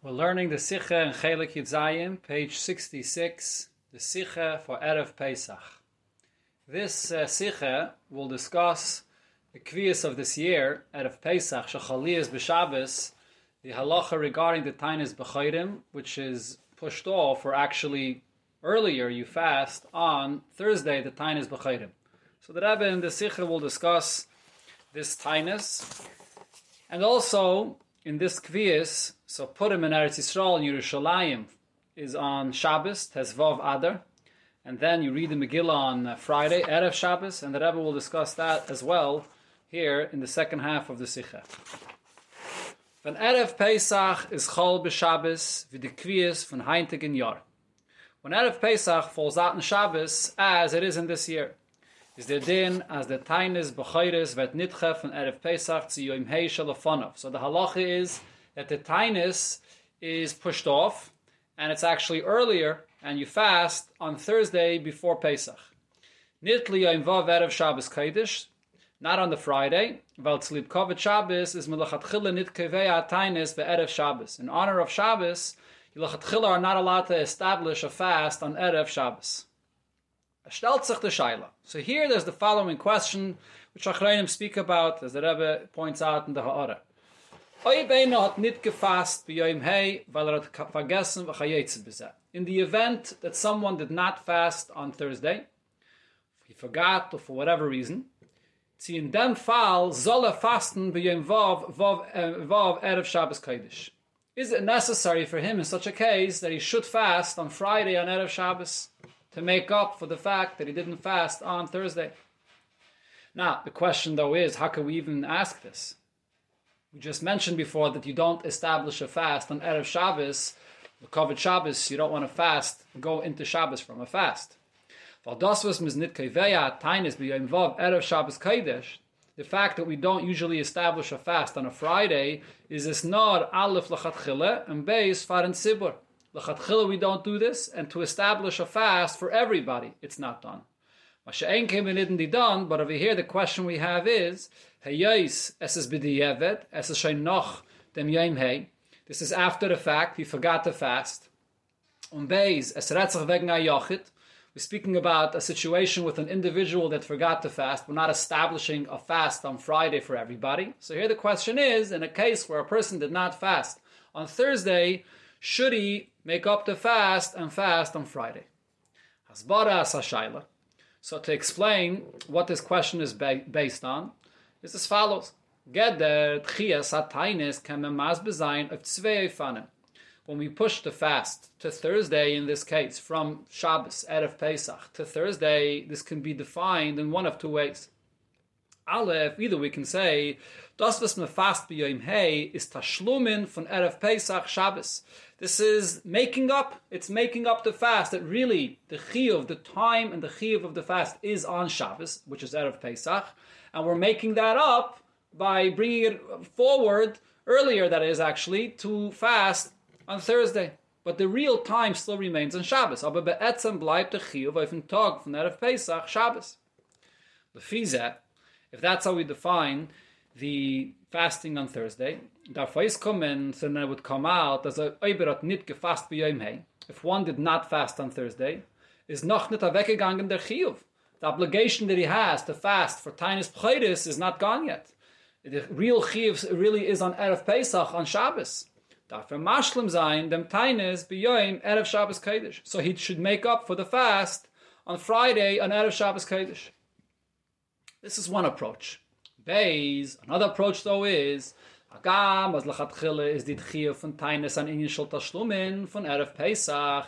We're learning the Sikha in Chelik Yitzayim, page 66, the Sikha for Erev Pesach. This uh, will discuss the Kviyas of this year, Erev Pesach, Shechaliyas B'Shabbos, the halacha regarding the Tainis B'Chayrim, which is pushed off, or actually earlier you fast on Thursday, the Tainis B'Chayrim. So the Rebbe in the Sikha will discuss this Tainis, and also in this Kviyas, so Purim in Eretz Yisrael in Yerushalayim is on Shabbos, Tezvav Adar, and then you read the Megillah on uh, Friday, Erev Shabbos, and the Rebbe will discuss that as well here in the second half of the Sikha. When Erev Pesach is Chol b'Shabbos, with the Kviyas von. When Erev Pesach falls out in Shabbos, as it is in this year, is der din as the tainis bechayres vet nitche von erev pesach zu yom hey shalafonov. So the halacha is that the tainis is pushed off, and it's actually earlier, and you fast on Thursday before Pesach. Nitli yom vav erev Shabbos kaidish, not on the Friday. Val tzlib kovet Shabbos is melachat chila nitkevei tainis be'erev Shabbos. In honor of Shabbos, chila are not allowed to establish a fast on erev Shabbos. Sich the Shaila. So here there's the following question, which Achrayim speak about, as the Rebbe points out in the Ha'ara. Er. In the event that someone did not fast on Thursday, he forgot or for whatever reason, Fall er fasten Shabbos Kodesh. Is it necessary for him in such a case that he should fast on Friday on erev Shabbos? To make up for the fact that he didn't fast on Thursday. Now, the question though is, how can we even ask this? We just mentioned before that you don't establish a fast on Erev Shabbos, the covered Shabbos, you don't want to fast, go into Shabbos from a fast. The fact that we don't usually establish a fast on a Friday is this nor aleph lachatchile and beis farin sibur. L'chatchila we don't do this, and to establish a fast for everybody, it's not done. Masha'en came and didn't done, but over here the question we have is, es b'diyevet, es noch dem hey. This is after the fact, he forgot to fast. Es retzach wegen yochit. We're speaking about a situation with an individual that forgot to fast. We're not establishing a fast on Friday for everybody. So here the question is, in a case where a person did not fast on Thursday, should he make up the fast and fast on Friday? So to explain what this question is ba- based on, is as follows. Geder Tchias Hatainis can memaz bezayin of tzvei fanim. When we push the fast to Thursday, in this case, from Shabbos, Erev Pesach, to Thursday, this can be defined in one of two ways. Aleph, either we can say, das was me fast b'yoim hey is tashlumin von Erev Pesach Shabbos. This is making up, it's making up the fast that really the chiyuv, the time and the chiyuv of the fast is on Shabbos, which is Erev Pesach, and we're making that up by bringing it forward earlier, that is actually, to fast on Thursday. But the real time still remains on Shabbos. Aber be'etzem bleibt der chiyuv auf dem Tag von Erev Pesach Shabbos. Lefizeh, if that's how we define the fasting on Thursday, darf come in, so then it would come out as a oiberat nit gefast b'yom. If one did not fast on Thursday, is noch nit weggegangen der chiyuv. The obligation that he has to fast for Tainis Pchayris is not gone yet. The real chiyuv really is on Erev Pesach, on Shabbos. Dafür mashlim sein, dem Tainis b'yom Erev Shabbos Kodesh. So he should make up for the fast on Friday on Erev Shabbos Kodesh. This is one approach. Beis, another approach though is Agam, as lachatchile is the tchiyah von Tainus an inyan tashlumin von Erev Pesach.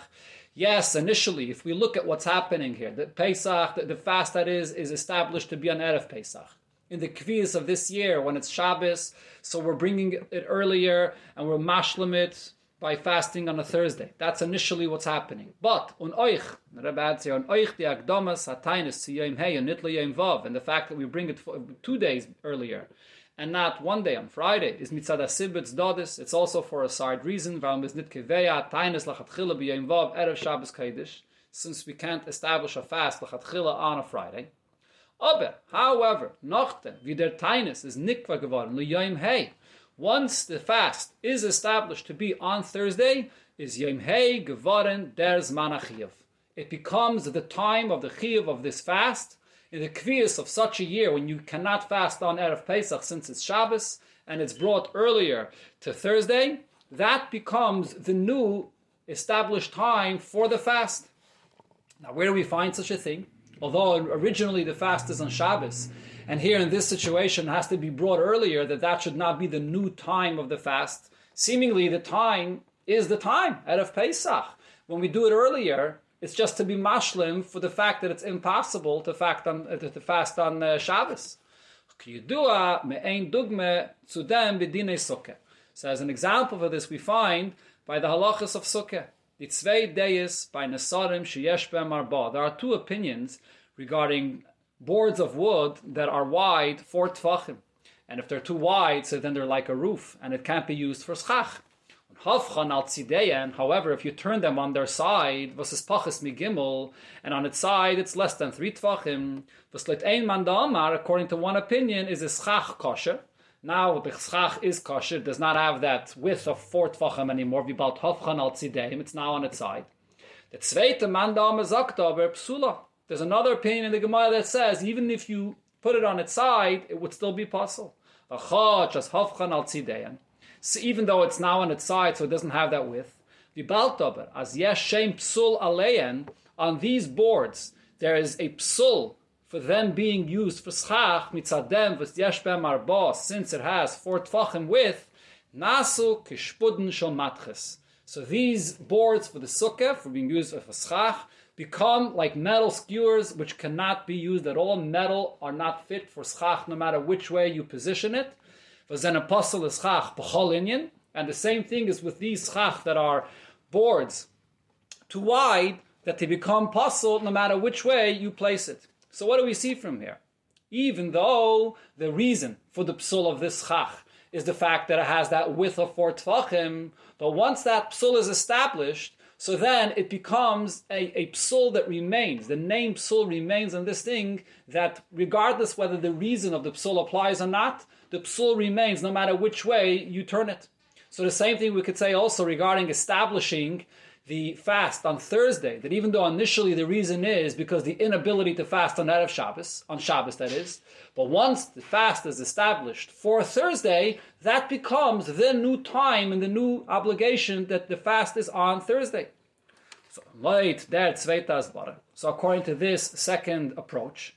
Yes, initially, if we look at what's happening here, the Pesach, the, the fast that is, is established to be on Erev Pesach. In the kviz of this year, when it's Shabbos, so we're bringing it earlier and we're mashlim it by fasting on a Thursday. That's initially what's happening. But on oich, Rebbe adds here, on oich the akdomas hatainis tziyim hey and nitli yom vav, and the fact that we bring it two days earlier and not one day on Friday is mitzad asibitz dodis. It's also for a side reason. Since we can't establish a fast lachatchila on a Friday. Aber, however, nochten, wie der is nikva geworden, liyom hey, Once the fast is established to be on Thursday, is Yom Hey Gevarin Der It becomes the time of the Chiyuv of this fast, in the Kviyas of such a year when you cannot fast on Erev Pesach since it's Shabbos, and it's brought earlier to Thursday, that becomes the new established time for the fast. Now, where do we find such a thing? Although originally the fast is on Shabbos, and here in this situation has to be brought earlier, that that should not be the new time of the fast. Seemingly, the time is the time out of Pesach. When we do it earlier, it's just to be mashlim for the fact that it's impossible to, on, uh, to fast on uh, Shabbos. So as an example for this, we find by the halachas of Sukkah, the tzvei deis by Nesarim sheyesh arba. There are two opinions regarding boards of wood that are wide four tvachim. And if they're too wide, so then they're like a roof, and it can't be used for schach. However, if you turn them on their side, was is pachas migimel, and on its side it's less than three tvachim. V'slit ein man according to one opinion, is a schach kosher. Now the schach is kosher, does not have that width of four tvachim anymore. It's now on its side. The zweite man da'amar sagt aber psula. There's another opinion in the Gemara that says even if you put it on its side, it would still be possible. So even though it's now on its side, so it doesn't have that width. The as yesh shem psul aleyen, on these boards, there is a psul for them being used for schach mitzadem v'yesh arba, since it has four width, nasu kishpuden shel matches. So these boards for the sukkah, for being used for schach, become like metal skewers which cannot be used at all. Metal are not fit for schach no matter which way you position it. Vazen apostle is schach b'chol and the same thing is with these schach that are boards too wide that they become posul no matter which way you place it. So what do we see from here? Even though the reason for the psul of this schach is the fact that it has that width of four tvachim, but once that psul is established, so then it becomes a, a psul that remains. The name psul remains on this thing that regardless whether the reason of the psul applies or not, the psul remains no matter which way you turn it. So the same thing we could say also regarding establishing the fast on Thursday, that even though initially the reason is because the inability to fast on that of Shabbos, on Shabbos that is, but once the fast is established for Thursday, that becomes the new time and the new obligation that the fast is on Thursday. So, so according to this second approach,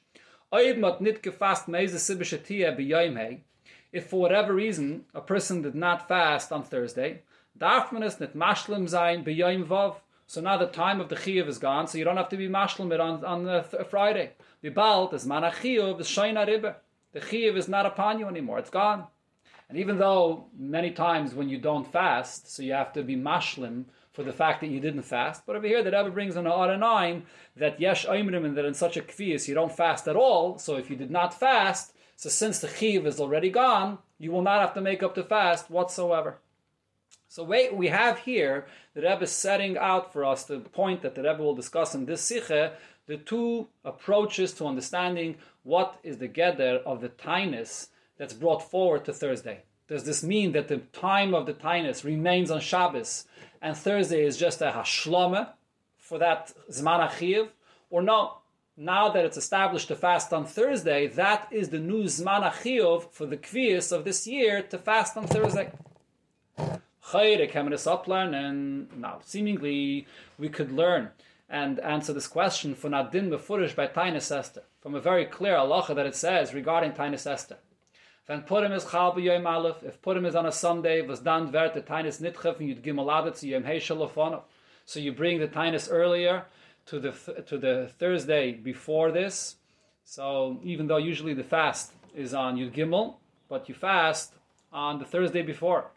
if for whatever reason a person did not fast on Thursday, darf man es nicht sein b'yoyim vav. So now the time of the chiyuv is gone, so you don't have to be maschlim it on, on uh, Friday. The balt is man chiyuv is shayna riba. The chiyuv is not upon you anymore, it's gone. And even though many times when you don't fast, so you have to be mashlim for the fact that you didn't fast, but over here the Rebbe brings on a nine that yesh oimrim and that in such a kvias you don't fast at all. So if you did not fast, so since the chiv is already gone, you will not have to make up the fast whatsoever. So wait, we have here the Rebbe setting out for us the point that the Rebbe will discuss in this siche, the two approaches to understanding what is the gather of the tainus that's brought forward to Thursday. Does this mean that the time of the tainus remains on Shabbos and Thursday is just a hashlama for that zman achiv, or no? Now that it's established to fast on Thursday, that is the new zman achiv for the kvias of this year to fast on Thursday. Now seemingly we could learn and answer this question Mefurish by Tainus Esther, from a very clear halacha that it says regarding Tainus Esther. Wenn Purim is Chal b'Yom Aleph, if Purim is on a Sunday, was dan vert the Tainus Nitchev, and you'd gimel to Yom Heishalofono. So you bring the Tainus earlier to the to the Thursday before this. So even though usually the fast is on Yud Gimel, but you fast on the Thursday before.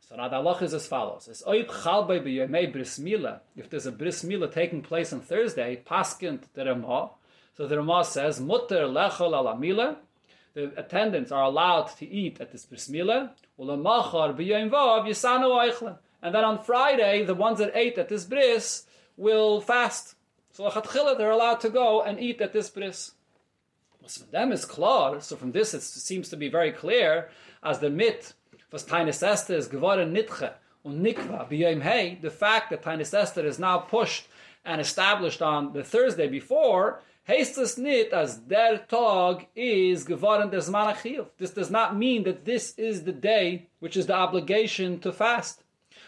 So now the halach is as follows: It's oib chalbei. If there's a bris mila taking place on Thursday, paskint the Ramah. So the Ramah says mutter lechol ala mila. The attendants are allowed to eat at this bris mila. Ulamachar b'yom vav yisanu eichlen. And then on Friday, the ones that ate at this bris will fast. So they're allowed to go and eat at this bris. So from them is klar. So from this, it seems to be very clear as the mit was Tainis Esther is geworden nitche und nikva b'yom hey, the fact that Tainis Esther is now pushed and established on the Thursday before, heißt es nicht, as der Tag is geworden des Manachiyov. This does not mean that this is the day which is the obligation to fast.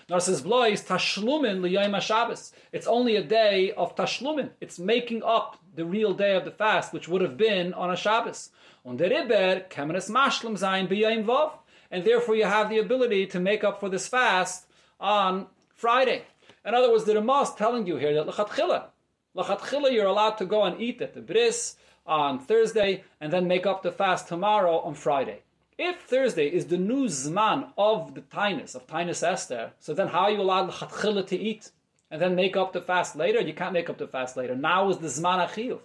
Nor says Blois tashlumin liyayim Shabbos. It's only a day of tashlumin. It's making up the real day of the fast, which would have been on a Shabbos. Und der Iber kann es mashlim sein vav. And therefore you have the ability to make up for this fast on Friday. In other words, the Ramah is telling you here that lechatchila, lechatchila, you're allowed to go and eat at the bris on Thursday and then make up the fast tomorrow on Friday. If Thursday is the new zman of the Tainus, of Tainus Esther, so then how are you allowed lechatchila to eat? And then make up the fast later? You can't make up the fast later. Now is the zman achiyuv.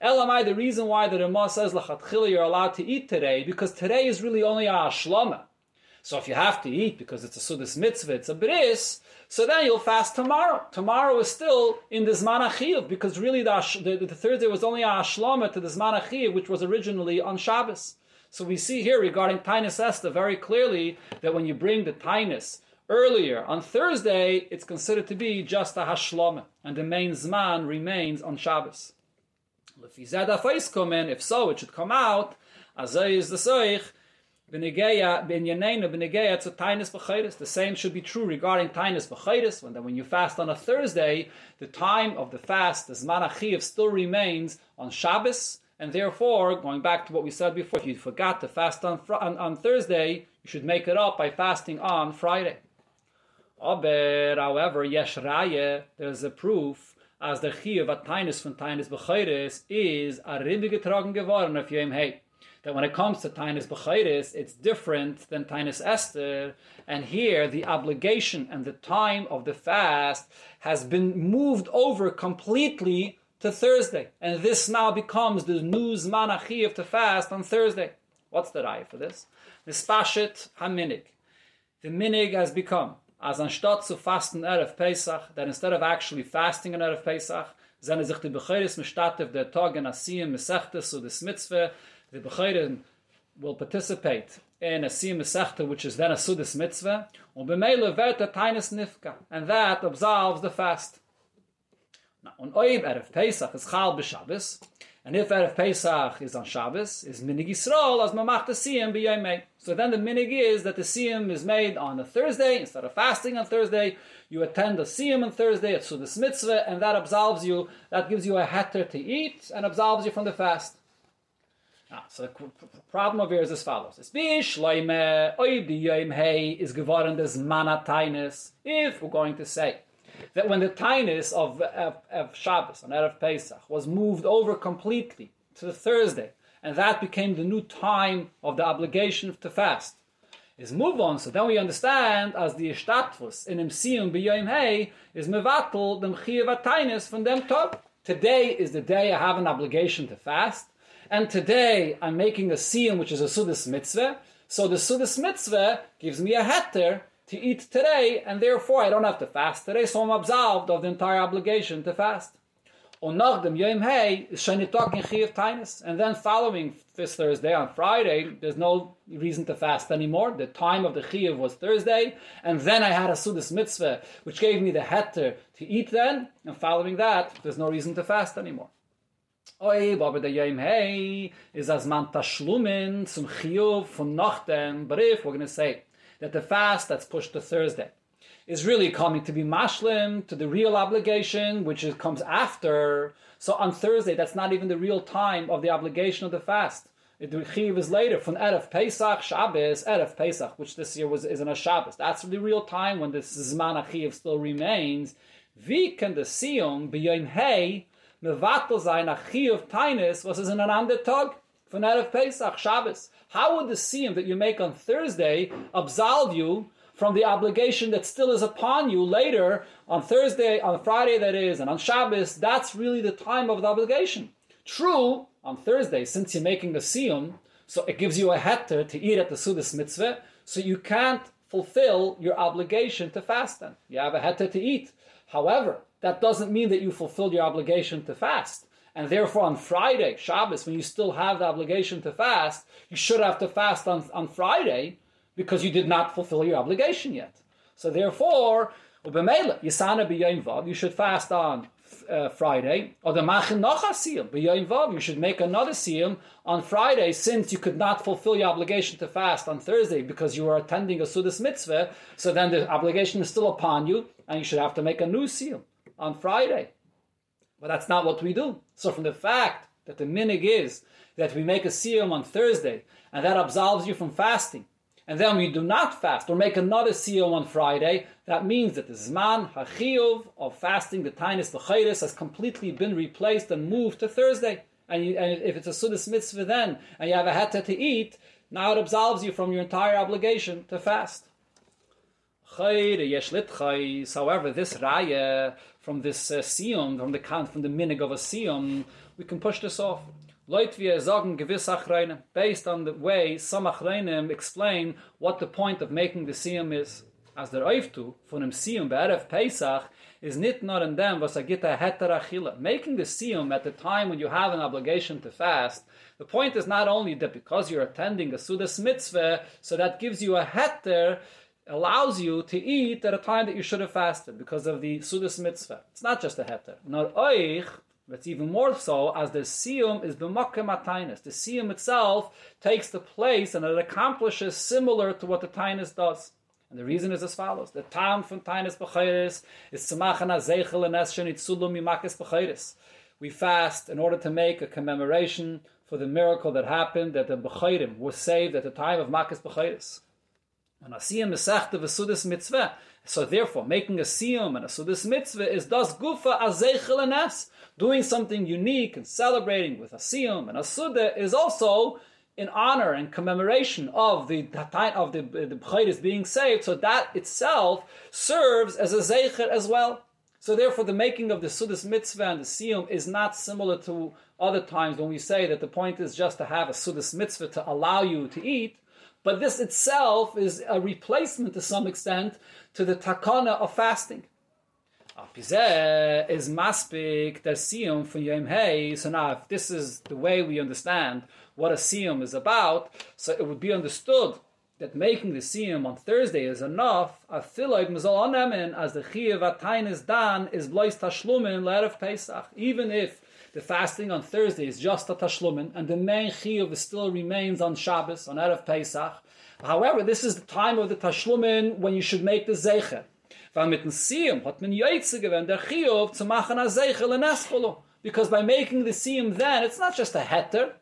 Elamai, the reason why the Ramah says lechatchila you're allowed to eat today, because today is really only a shlama. So if you have to eat because it's a sudas mitzvah, it's a bris, so then you'll fast tomorrow. Tomorrow is still in the Zman Achiv, because really the, the, the Thursday was only a Ashlama to the Zman Achiv, which was originally on Shabbos. So we see here regarding Tainus Esther very clearly that when you bring the Tainus earlier on Thursday, it's considered to be just a Hashlama, and the main Zman remains on Shabbos. If so, it should come out, as is the Soich, the same should be true regarding Tainus B'chayris, when, when you fast on a Thursday, the time of the fast, the Zman Achiv, still remains on Shabbos, and therefore, going back to what we said before, if you forgot to fast on, on, on Thursday, you should make it up by fasting on Friday. Aber, however, yesh raya, there's a proof, as the Chiv at Tainus von Tainus B'chayris is a Ribbe getragen geworden auf Yom Hey that when it comes to Tainus B'chayris, it's different than Tainus Esther. And here, the obligation and the time of the fast has been moved over completely to Thursday. And this now becomes the new Zman Achiv to fast on Thursday. What's the raya for this? Mispashit HaMinig. The minig has become, as anstatt zu fasten Erev Pesach, that instead of actually fasting on Erev Pesach, zene sich die Bechiris mishtatev der Tag in Asiyim Mesechtes, so this mitzvah, the Bechayrim will participate in a Siyam Mesechta, which is then a Sudis Mitzvah, and a Nifka, and that absolves the fast. Now, on Oib Erev Pesach is Chal b'Shabbos, and if Erev Pesach is on Shabbos, is Minig Yisrael as Mamach the Siyam b'Yomei. So then the Minig is that the Siyam is made on a Thursday, instead of fasting on Thursday, you attend the Siyam on Thursday, it's Sudis Mitzvah, and that absolves you, that gives you a heter to eat, and absolves you from the fast. Ah, so the problem over here is as follows. Es bishleime oib di yom hey is geworden des mana tainus. If we're going to say that when the tainus of, of, of Shabbos on Erev Pesach was moved over completely to the Thursday, and that became the new time of the obligation to fast, is move on. So then we understand as the ishtatvus in imsium b'yom hey is mevatel dem chiyav tainus from them top. Today is the day I have an obligation to fast. And today I'm making a siyum, which is a sudis mitzvah. So the sudis mitzvah gives me a heter to eat today, and therefore I don't have to fast today, so I'm absolved of the entire obligation to fast. Dem Yom Hey is Tainus. And then following this Thursday, on Friday, there's no reason to fast anymore. The time of the Chiyuv was Thursday. And then I had a Sudis Mitzvah, which gave me the heter to eat then. And following that, there's no reason to fast anymore. Oi, aber der Yom Hey is as man tashlumin zum chiyuv von nachdem, if we're going to say that the fast that's pushed to Thursday is really coming to be mashlim, to the real obligation, which is, comes after, so on Thursday, that's not even the real time of the obligation of the fast. The chiyuv is later, from Erev Pesach, Shabbos, Erev Pesach, which this year was is in a Shabbos. That's the real time when this Zman chiyuv still remains. Wie can the Siyum be Yom Hey mevatel sein a tainis was is in an ander tag von Erev Pesach, Shabbos. How would the siyum that you make on Thursday absolve you from the obligation that still is upon you later on Thursday, on Friday that is, and on Shabbos? That's really the time of the obligation. True, on Thursday, since you're making a siyum, so it gives you a heter to eat at the Sudas mitzvah, so you can't fulfill your obligation to fast then. You have a heter to eat. However, that doesn't mean that you fulfilled your obligation to fast. And therefore, on Friday, Shabbos, when you still have the obligation to fast, you should have to fast on, on Friday because you did not fulfill your obligation yet. So therefore, you should fast on uh, Friday, or the machin nocha. You should make another siyum on Friday, since you could not fulfill your obligation to fast on Thursday because you were attending a sudas mitzvah. So then the obligation is still upon you, and you should have to make a new siyum on Friday. But that's not what we do. So from the fact that the minig is that we make a siyum on Thursday, and that absolves you from fasting, and then we do not fast or make another siyum on Friday, that means that the zman hachiyuv of fasting, the tainis b'chayris, has completely been replaced and moved to Thursday. And, you, and if it's a sudas mitzvah then, and you have a heta to eat, now it absolves you from your entire obligation to fast. However, this raya from this uh, siyum, from the from the minig of a siyum, we can push this off. Based on the way some Achreinim explain what the point of making the siyum is. As der Oiftu, von dem Siyam be'erev Pesach, is nit not in them was a heter. Making the Siyum at the time when you have an obligation to fast, the point is not only that because you're attending a Sudas mitzvah, so that gives you a heter, allows you to eat at a time that you should have fasted because of the Sudas mitzvah. It's not just a heter. Nor oich, it's even more so as the siyum is b'makem atainis. The siyum itself takes the place and it accomplishes similar to what the tainus does. And the reason is as follows: the tam from tainus b'chayris is tzemachana zeichel and es shenitzulu mimakis b'chayris. We fast in order to make a commemoration for the miracle that happened that the b'chayrim was saved at the time of makis b'chayris. And a siyum is sechta v'sudas mitzvah. So therefore, making a siyum and a sudas mitzvah is thus gufa azeichel and es doing something unique and celebrating with a siyum and a suda is also in honor and commemoration of the of the the is being saved. So that itself serves as a zeicher as well. So therefore, the making of the sudas mitzvah and the siyum is not similar to other times when we say that the point is just to have a sudas mitzvah to allow you to eat. But this itself is a replacement to some extent to the takana of fasting is maspik der from Yom Hey. So now, if this is the way we understand what a siyum is about, so it would be understood that making the siyum on Thursday is enough. Afiloid mizal onemin as the atayin is dan is blois tashlumin le'erev Pesach. Even if the fasting on Thursday is just a tashlumin and the main chiyav still remains on Shabbos on erev Pesach. However, this is the time of the tashlumin when you should make the zu machen a Zeichel in Because by making the Siyum then, it's not just a heter.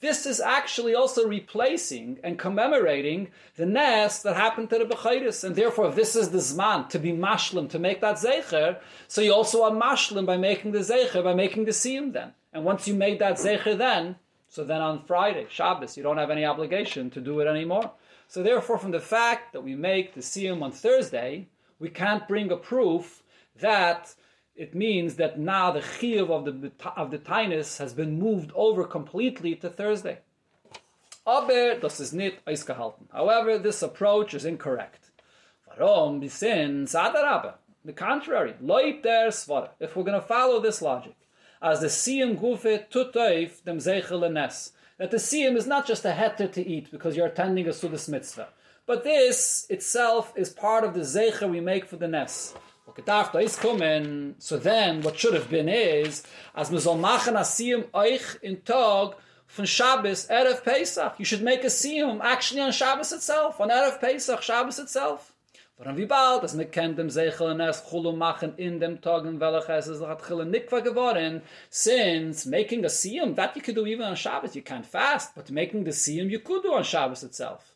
This is actually also replacing and commemorating the Nes that happened to the Bechayris. And therefore, this is the Zman to be Mashlim, to make that Zeicher, so you also are Mashlim by making the Zeicher, by making the Siyum then. And once you made that Zeicher then, so then on Friday, Shabbos, you don't have any obligation to do it anymore. So therefore, from the fact that we make the Siyum on Thursday, we can't bring a proof that it means that now the chiyuv of the of the tainus has been moved over completely to Thursday. Aber das ist nicht ausgehalten. However, this approach is incorrect. Warum? Bisin. The contrary, loit der svara. If we're going to follow this logic, as the siyum gufe tutoif dem zeichel nes, that the siyum is not just a heter to eat because you're attending a sudas mitzvah. But this itself is part of the zecher we make for the Nes. So then, what should have been is, as we soll machen a siyum in Tag von Shabbos, Erev Pesach. You should make a siyum actually on Shabbos itself, on Erev Pesach, Shabbos itself. Wie bald, es machen in dem welcher es hat Nikva geworden, since making a siyum, that you could do even on Shabbos, you can't fast, but making the siyum you could do on Shabbos itself.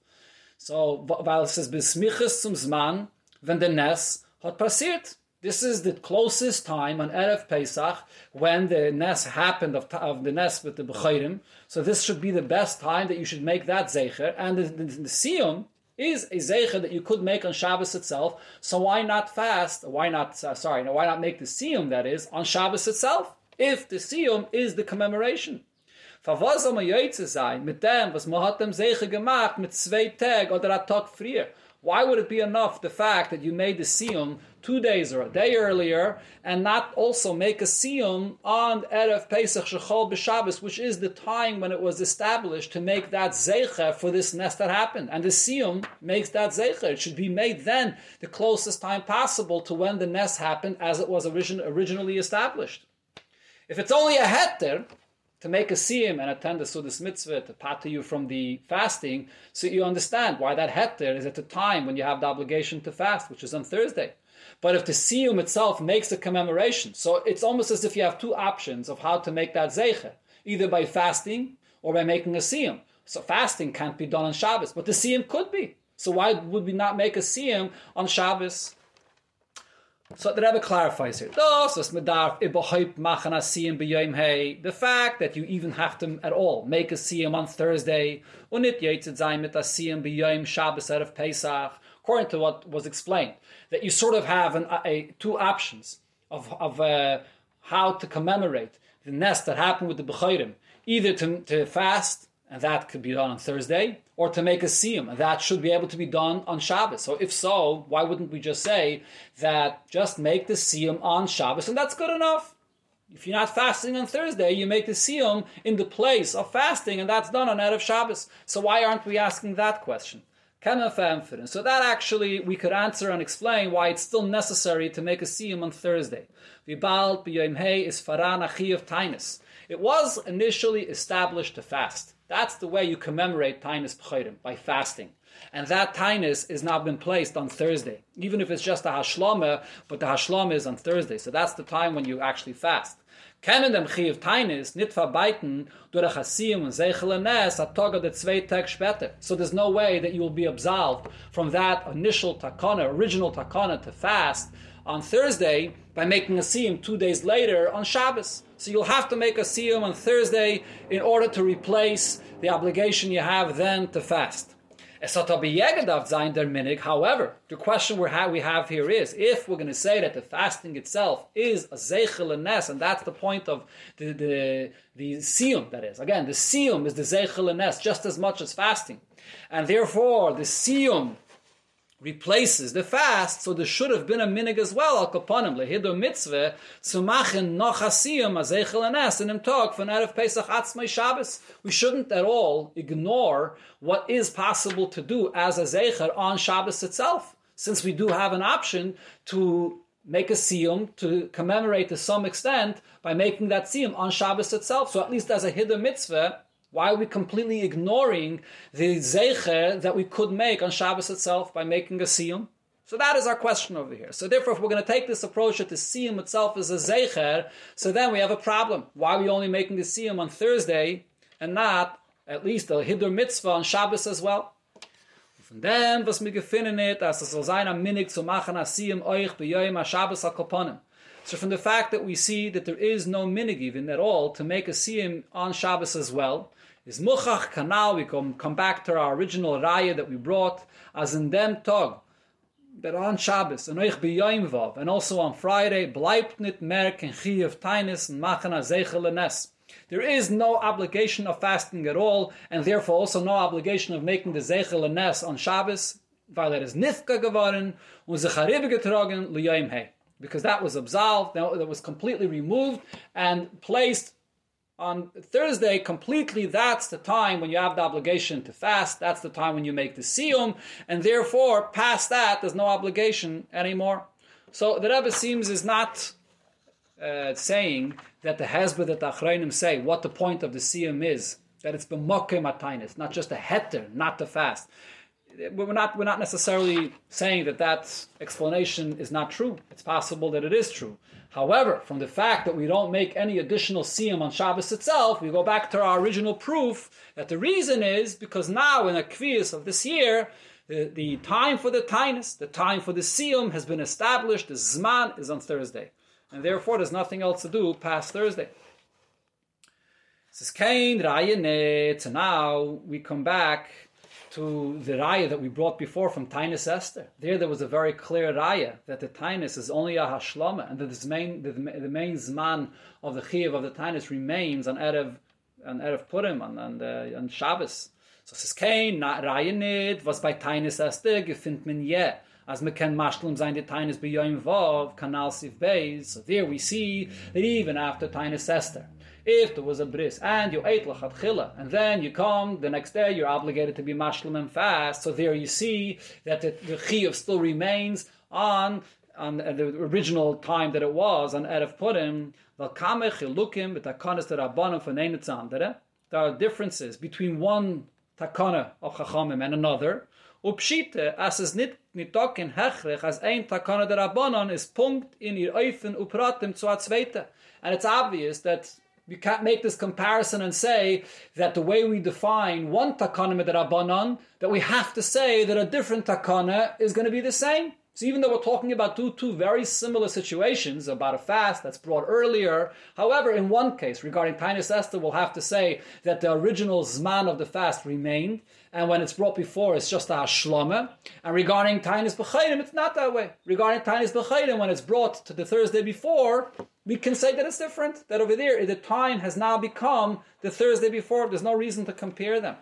So, weil es ist besmiches zum Zman, wenn der Ness hat passiert. This is the closest time on Erev Pesach when the Nes happened of, of the Nes with the Bechayrim. So this should be the best time that you should make that Zecher. And the, the, the Siyum is a Zecher that you could make on Shabbos itself. So why not fast? Why not, uh, sorry, why not make the Siyum, that is, on Shabbos itself? If the Siyum is the commemoration. Sein mit dem, was man hat dem Seche gemacht mit zwei Tag oder a Tag früher? Why would it be enough the fact that you made the siyum two days or a day earlier and not also make a siyum on Erev Pesach Shechol B'Shabbos, which is the time when it was established to make that zeicha for this nest that happened. And the siyum makes that zeicha. It should be made then the closest time possible to when the nest happened as it was origin- originally established. If it's only a heter, to make a siyum and attend the Sudas mitzvah to pater you from the fasting, so you understand why that heter is at the time when you have the obligation to fast, which is on Thursday. But if the siyum itself makes a commemoration, so it's almost as if you have two options of how to make that zeicha, either by fasting or by making a siyum. So fasting can't be done on Shabbos, but the siyum could be. So why would we not make a siyum on Shabbos? So the Rebbe clarifies here. The fact that you even have to at all make a siyum on Thursday, according to what was explained, that you sort of have an, a, two options of, of uh, how to commemorate the nest that happened with the Bechayrim, either to, to fast and that could be done on Thursday, or to make a siyum, that should be able to be done on Shabbos. So if so, why wouldn't we just say that just make the siyum on Shabbos, and that's good enough? If you're not fasting on Thursday, you make the siyum in the place of fasting, and that's done on Erev Shabbos. So why aren't we asking that question? So that actually we could answer and explain why it's still necessary to make a siyum on Thursday. Vibal is of It was initially established to fast. That's the way you commemorate Tainus B'chayrim, by fasting. And that Tainus is now been placed on Thursday, even if it's just a Hashlama, but the Hashlama is on Thursday. So that's the time when you actually fast. So there's no way that you will be absolved from that initial takana, original takana to fast on Thursday by making a siyum two days later on Shabbos. So you'll have to make a siyum on Thursday in order to replace the obligation you have then to fast. However, the question we have, here is if we're going to say that the fasting itself is a zeichel nes, and that's the point of the, the, the siyum, that is. Again, the siyum is the zeichel nes just as much as fasting. And therefore, the siyum replaces the fast, so there should have been a minig as well, al kaponim, lehido mitzvah, tzumachin nochasiyim azeichel anes, and him talk from out of Pesach Atzmai Shabbos. We shouldn't at all ignore what is possible to do as a zeicher on Shabbos itself, since we do have an option to make a siyum to commemorate to some extent by making that siyum on Shabbos itself. So at least as a hiddur mitzvah, why are we completely ignoring the zecher that we could make on Shabbos itself by making a siyum? So that is our question over here. So therefore, if we're going to take this approach that the siyum itself is a zecher, so then we have a problem. Why are we only making the siyum on Thursday and not at least a hiddur mitzvah on Shabbos as well? Was mir gefunden hat, dass es soll sein am Minig zu machen euch a Shabbos ha So from the fact that we see that there is no minig even at all to make a siyum on Shabbos as well, is muchach kanal. We come come back to our original raya that we brought as in dem tog that on Shabbos and euch b'yoyim and also on Friday bleibt nit merk and chiyuv tainis and machana zeichel There is no obligation of fasting at all, and therefore also no obligation of making the zeichel nes on Shabbos, weil er is nifka geworden und zecharibe getrogen liyoyim hey. Because that was absolved, that was completely removed and placed on Thursday completely, that's the time when you have the obligation to fast. That's the time when you make the siyum, and therefore, past that, there's no obligation anymore. So the Rebbe seems is not uh, saying that the hasbara that the Achrayim say what the point of the siyum is, that it's b'mokim atainis, not just a heter, not to fast. We're not, we're not necessarily saying that that explanation is not true. It's possible that it is true. However, from the fact that we don't make any additional siyum on Shabbos itself, we go back to our original proof that the reason is because now in the kvias of this year, the, the time for the tainus, the time for the siyum has been established. The zman is on Thursday, and therefore there's nothing else to do past Thursday. This is Kain So now we come back to the raya that we brought before from Tainus Esther. There, there was a very clear raya that the Tainus is only a hashlama, and that the main, the, the main zman of the chiyuv of the Tainus remains on erev, on erev Purim, and on, uh, on Shabbos. So es ist kein Reihe nicht, was by Tainis Esther gefindt man je. As me ken mashlum zayn de Tainis beyoim vav, kanal sif beis. So there we see that even after Tainis Esther, if there was a bris and you ate lachat chila, and then you come the next day, you're obligated to be mashlim and fast. So there you see that the, the chiyuv still remains on on the original time that it was on Erev Purim. There are differences between one takana of Chachamim and another. Upshite, as nit nitokin hechrich, as ein takana der Rabbanon is punkt in ihr Eufen upratim zu zweite. And it's obvious that we can't make this comparison and say that the way we define one takana mit Rabbanon, that we have to say that a different takana is going to be the same. So even though we're talking about two, two very similar situations about a fast that's brought earlier, however, in one case regarding Tainus Esther, we'll have to say that the original Zman of the fast remained, and when it's brought before, it's just a Hashlama. And regarding Tainus B'chayim, it's not that way. Regarding Tainus B'chayim, when it's brought to the Thursday before, we can say that it's different. That over there, the time has now become the Thursday before. There's no reason to compare them.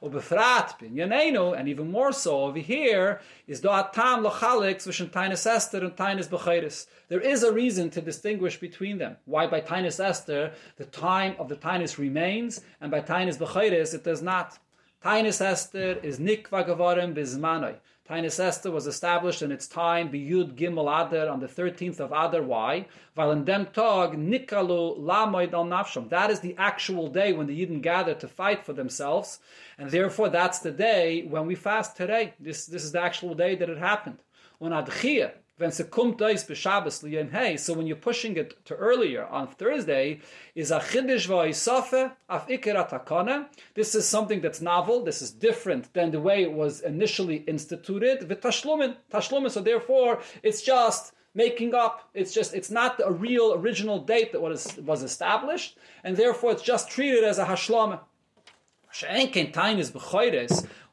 And even more so over here, is do atam lochalik zwischen Tainus Esther and Tainus Bechiris. There is a reason to distinguish between them. Why by Tainus Esther, the time of the Tainus remains, and by Tainus Bechiris, it does not. Tainus Esther is nikva gavarim bizmanoi. Tainus Esther was established in its time, Biyud Gimel Adar, on the 13th of Adar. Why? While in dem tog, Nikalu Lamoid al Nafsham. That is the actual day when the Yidden gather to fight for themselves, and therefore that's the day when we fast today. This, this is the actual day that it happened. On Adchiyah, when hey, so when you're pushing it to earlier on Thursday, is a chiddush v'oisafe af takana. This is something that's novel. This is different than the way it was initially instituted. V'tashlumin, tashlumin. So therefore, it's just making up. It's just it's not a real original date that was was established, and therefore it's just treated as a hashlama.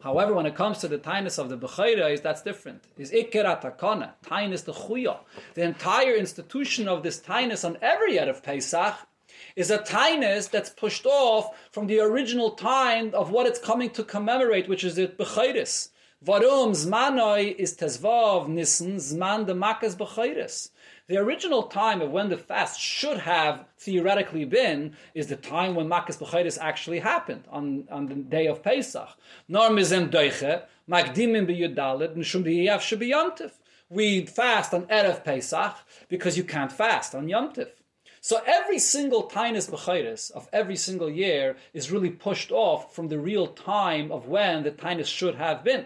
However, when it comes to the tinus of the Bechayra, that's different. Is Ikera Takana, tinus the Chuya. The entire institution of this tinus on every yet of Pesach is a tinus that's pushed off from the original time of what it's coming to commemorate, which is the Bechayris. Varum Zmanoi is Tezvav Nissen Zman de Makas. The original time of when the fast should have theoretically been is the time when Makkah B'chayris actually happened on, on the day of Pesach. Nor mizem doiche, magdimim b'yudalit, nishum b'yiyav shebiyontif. We fast on Erev Pesach because you can't fast on Yom So every single Tainus B'chayris of every single year is really pushed off from the real time of when the Tainus should have been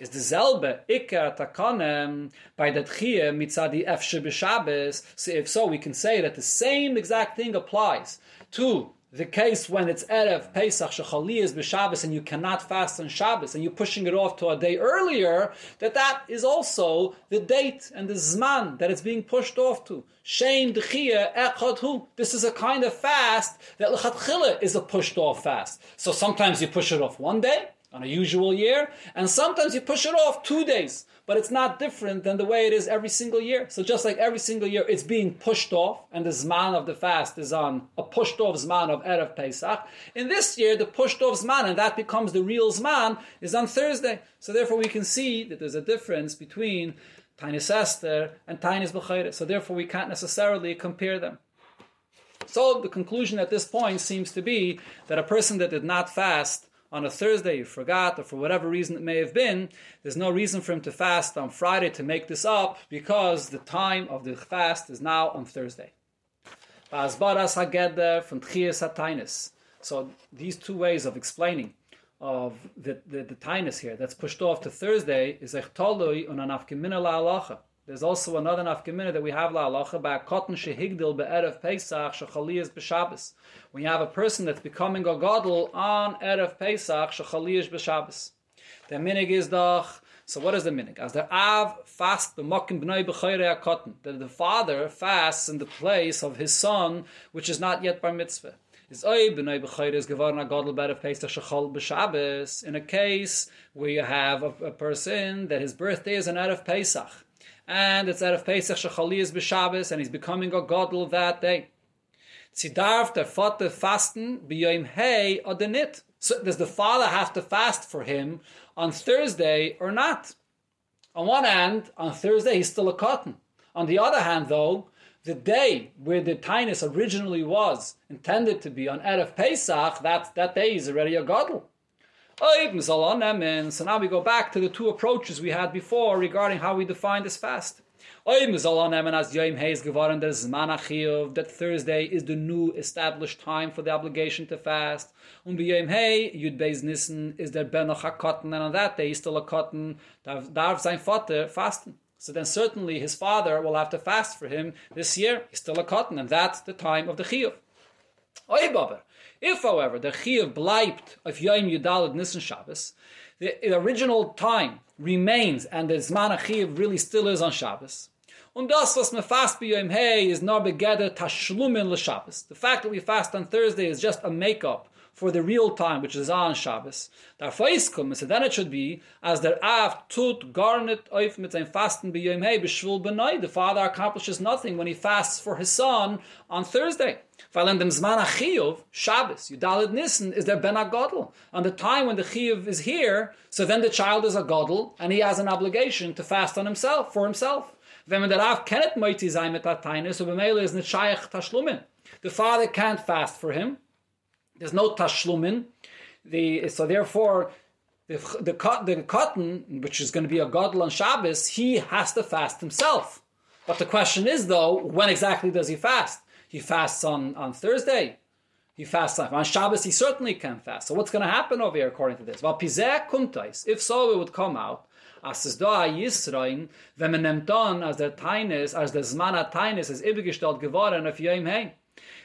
is selbe ikar takonem by the tchie mitzadi efshe b'Shabbos. So if so, we can say that the same exact thing applies to the case when it's Erev Pesach Shechali is b'Shabbos and you cannot fast on Shabbos and you're pushing it off to a day earlier, that that is also the date and the Zman that it's being pushed off to. Shein Dechia Echad Hu. This is a kind of fast that Lechatchila is a pushed off fast. So sometimes you push it off one day, on a usual year, and sometimes you push it off two days, but it's not different than the way it is every single year. So just like every single year, it's being pushed off, and the Zman of the fast is on a pushed off Zman of Erev Pesach. In this year, the pushed off Zman, and that becomes the real Zman, is on Thursday. So therefore we can see that there's a difference between Tainis Esther and Tainis B'chayre. So therefore we can't necessarily compare them. So the conclusion at this point seems to be that a person that did not fast on a Thursday, you forgot, or for whatever reason it may have been, there's no reason for him to fast on Friday to make this up because the time of the fast is now on Thursday. So these two ways of explaining of the, the, the tinus here that's pushed off to Thursday is anafkimina la there's also another nafkamina that we have la halacha about cotton shehigdil be'erev Pesach shechaliyas b'Shabbos. When you have a person that's becoming a gadol on erev Pesach shechaliyas b'Shabbos. The minig is doch. So what is the minig? As the av fast the b'mokim b'noi b'chayre cotton. That the father fasts in the place of his son, which is not yet bar mitzvah. Is oi b'noi b'chayre is gevarna gadol be'erev Pesach shechal b'Shabbos. In a case where you have a, a person that his birthday is an erev Pesach and it's of Pesach Shechalias b'Shabbos, and he's becoming a godel that day. Zidarf der Vater fasten b'yoim hey oder nit. So does the father have to fast for him on Thursday or not? On one hand, on Thursday he's still a cotton. On the other hand, though, the day where the tinus originally was intended to be on Erev Pesach, that, that day is already a godel. Oh, eh, so now we go back to the two approaches we had before regarding how we define this fast. Oh, eh, that Thursday is the new established time for the obligation to fast. Hey, Yud Beis Nissen, is der Ben noch and on that day he's still a cotton, darf sein Vater fasten. So then certainly his father will have to fast for him this year. He's still a cotton, and that's the time of the Chiyuv. Oh, If, however, the Chiyuv bleibt of Yom Yudalad Nissen Shabbos, the, the original time remains, and the Zman Chiyuv really still is on Shabbos. Und das, was me fast Yom Hey, is nor begeder tashlumin l'Shabbos. The fact that we fast on Thursday is just a makeup for the real time, which is on Shabbos. Der Feiskum, so then it should be, as der Av tut garnet oif mit sein Fasten bei Yom Hey, b'shvul. The father accomplishes nothing when he fasts for his son on Thursday. Weil in dem Zman HaChiyuv, Shabbos, Yudalid Nissen, is there Ben HaGodl. On the time when the Chiyuv is here, so then the child is a Godl, and he has an obligation to fast on himself, for himself. Wenn man Rav kennet moiti sein der so b'meile is nicht shaykh tashlumin. The father can't fast for him, there's no tashlumin. The, so therefore, the, the, the cotton, which is going to be a godel on Shabbos, he has to fast himself. But the question is, though, when exactly does he fast? He fasts on, on Thursday. He fasts on, on Shabbos. He certainly can fast. So what's going to happen over here according to this? Well, pizeh kuntais. If so, it would come out. As es da Yisrain, wenn man nimmt an, as der Teines, as der Zmana Teines ist übergestellt geworden auf Yom Hein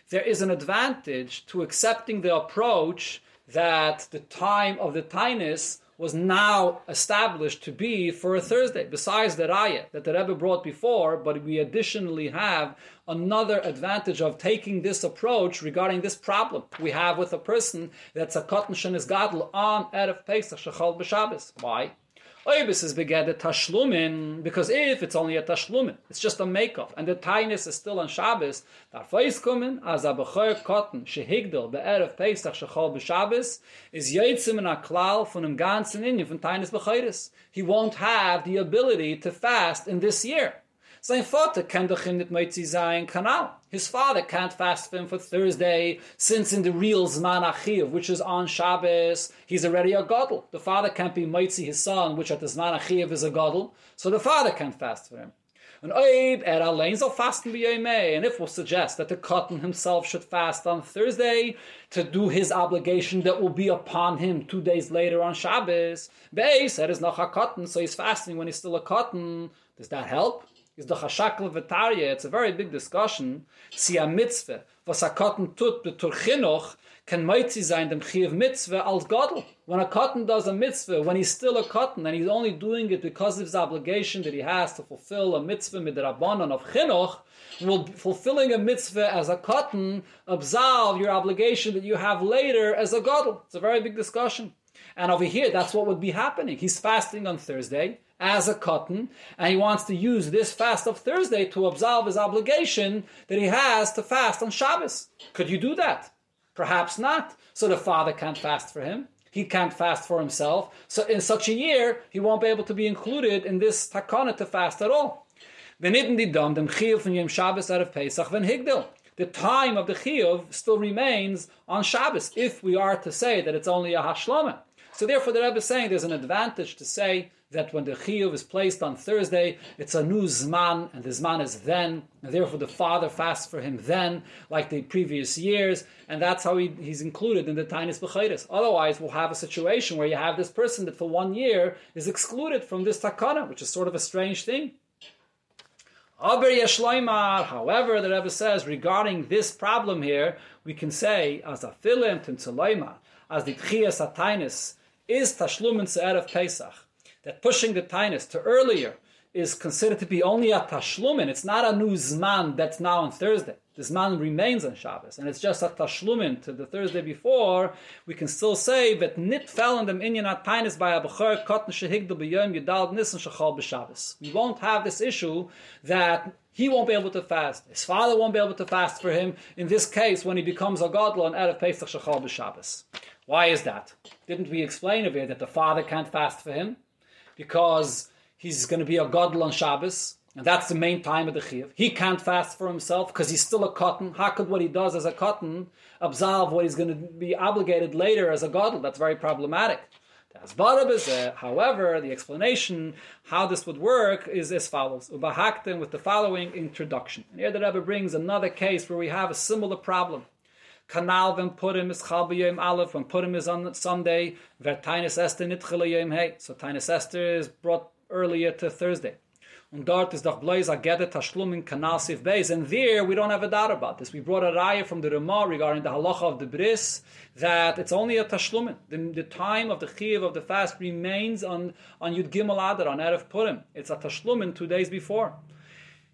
there is an advantage to accepting the approach that the time of the tinus was now established to be for a Thursday, besides the raya that the Rebbe brought before, but we additionally have another advantage of taking this approach regarding this problem we have with a person that's a cotton shenis gadol on Erev Pesach Shechal B'Shabbos. Why? Oibis is beged tashlumin, because if it's only a tashlumin, it's just a makeup, and the tinus is still on Shabbos, darf kommen, as a bechoyer cotton, shehigdel, be'erev Pesach shechol b'Shabbos, is yitzim in a klal von dem ganzen Inyan, von tinus bechoyeris. He won't have the ability to fast in this year. Sein Vater kann doch sein Kanal. His father can't fast for him for Thursday, since in the real Zman Achiv, which is on Shabbos, he's already a Godel. The father can't be Moitzi his son, which at the Zman Achiv is a Godel, so the father can't fast for him. And Oib er allein soll fasten may. And if we'll suggest that the cotton himself should fast on Thursday to do his obligation that will be upon him two days later on Shabbos, Beis, er is noch a cotton, so he's fasting when he's still a cotton. Does that help? Is. It's a very big discussion. Si a mitzvah, was a cotton tut betur chinuch, can mighty sein dem chiv mitzvah als. When a cotton does a mitzvah, when he's still a cotton, and he's only doing it because of his obligation that he has to fulfill a mitzvah mit rabbanon of chinuch, will fulfilling a mitzvah as a cotton absolve your obligation that you have later as a godel. It's a very big discussion. And over here, that's what would be happening. He's fasting on Thursday as a cotton, and he wants to use this fast of Thursday to absolve his obligation that he has to fast on Shabbos. Could you do that? Perhaps not. So the father can't fast for him. He can't fast for himself. So in such a year, he won't be able to be included in this takana to fast at all. The time of the chiyuv still remains on Shabbos, if we are to say that it's only a hashlama. So therefore, the Rebbe is saying there's an advantage to say that when the chiyuv is placed on Thursday, it's a new zman, and the zman is then, and therefore the father fasts for him then, like the previous years, and that's how he, he's included in the Tainis B'chayris. Otherwise, we'll have a situation where you have this person that for one year is excluded from this takana, which is sort of a strange thing. Aber Yeshloimar, however, the Rebbe says regarding this problem here, we can say as a filim tim as the tchias atainis is tashlumin of Pesach, that pushing the tainus to earlier is considered to be only a tashlumin. It's not a new zman that's now on Thursday. this man remains on Shabbos, and it's just a tashlumin to the Thursday before, we can still say that nit fell in them inyan at tainis by a bechor kotn shehigdal b'yom yudal nisan shachal b'Shabbos. We won't have this issue that he won't be able to fast. His father won't be able to fast for him. In this case, when he becomes a godlo on Erev Pesach Shachal b'Shabbos. Why is that? Didn't we explain over here that the father can't fast for him? Because he's going to be a godlo on Shabbos. And that's the main time of the Chiv. He can't fast for himself because he's still a cotton. How could what he does as a cotton absolve what he's going to be obligated later as a godel? That's very problematic. However, the explanation how this would work is as follows: Ubahaktim with the following introduction. And here the Rebbe brings another case where we have a similar problem. Kanal when Purim is Chal b'yom Aleph, when Purim is on Sunday, ver Tainus Esther nitchel yom Hey. So Tainus Esther is brought earlier to Thursday. Und dort ist doch bloß a gedet tashlum in Kanal Sif Beis. And there we don't have a doubt about this. We brought a raya from the Ramah regarding the halacha of the bris that it's only a tashlumin. The, the time of the chiv of the fast remains on, on Yud Gimel Adar, on Erev Purim. It's a tashlumin two days before.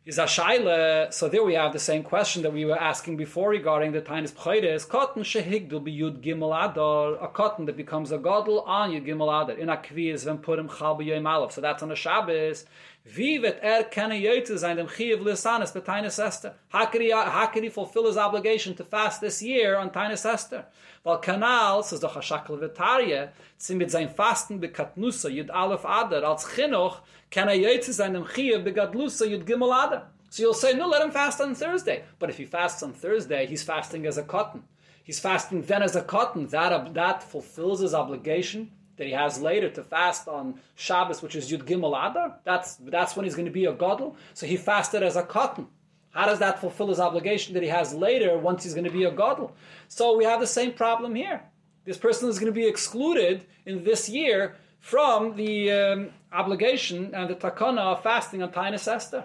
Is a shaila, so there we have the same question that we were asking before regarding the Tainis Pchayres. Cotton shehigdul be Yud Gimel Adar, a cotton that becomes a godel on Yud Gimel Adar. In a is when Purim Chal B'Yom Aleph. So that's on a Shabbos. Wie wird er keine Jöte sein, dem Chiev Lisanis, bei Tainus Esther? How could, he, how could he fulfill his obligation to fast this year on Tainus Esther? Weil Kanal, ist doch a Shakel Vitarie, sie mit sein Fasten bei Katnusa, Yud Aleph Adar, als Chinuch, kann er Jöte sein, dem Chiev bei Gadlusa, Yud Gimel Adar. So you'll say, no, let him fast on Thursday. But if he fasts on Thursday, he's fasting as a cotton. He's fasting then as a cotton. That, that fulfills his obligation that he has later to fast on Shabbos, which is Yud Gimel Adar, that's, that's when he's going to be a Godel. So he fasted as a cotton. How does that fulfill his obligation that he has later once he's going to be a Godel? So we have the same problem here. This person is going to be excluded in this year from the um, obligation and the takana of fasting on Tainus Esther.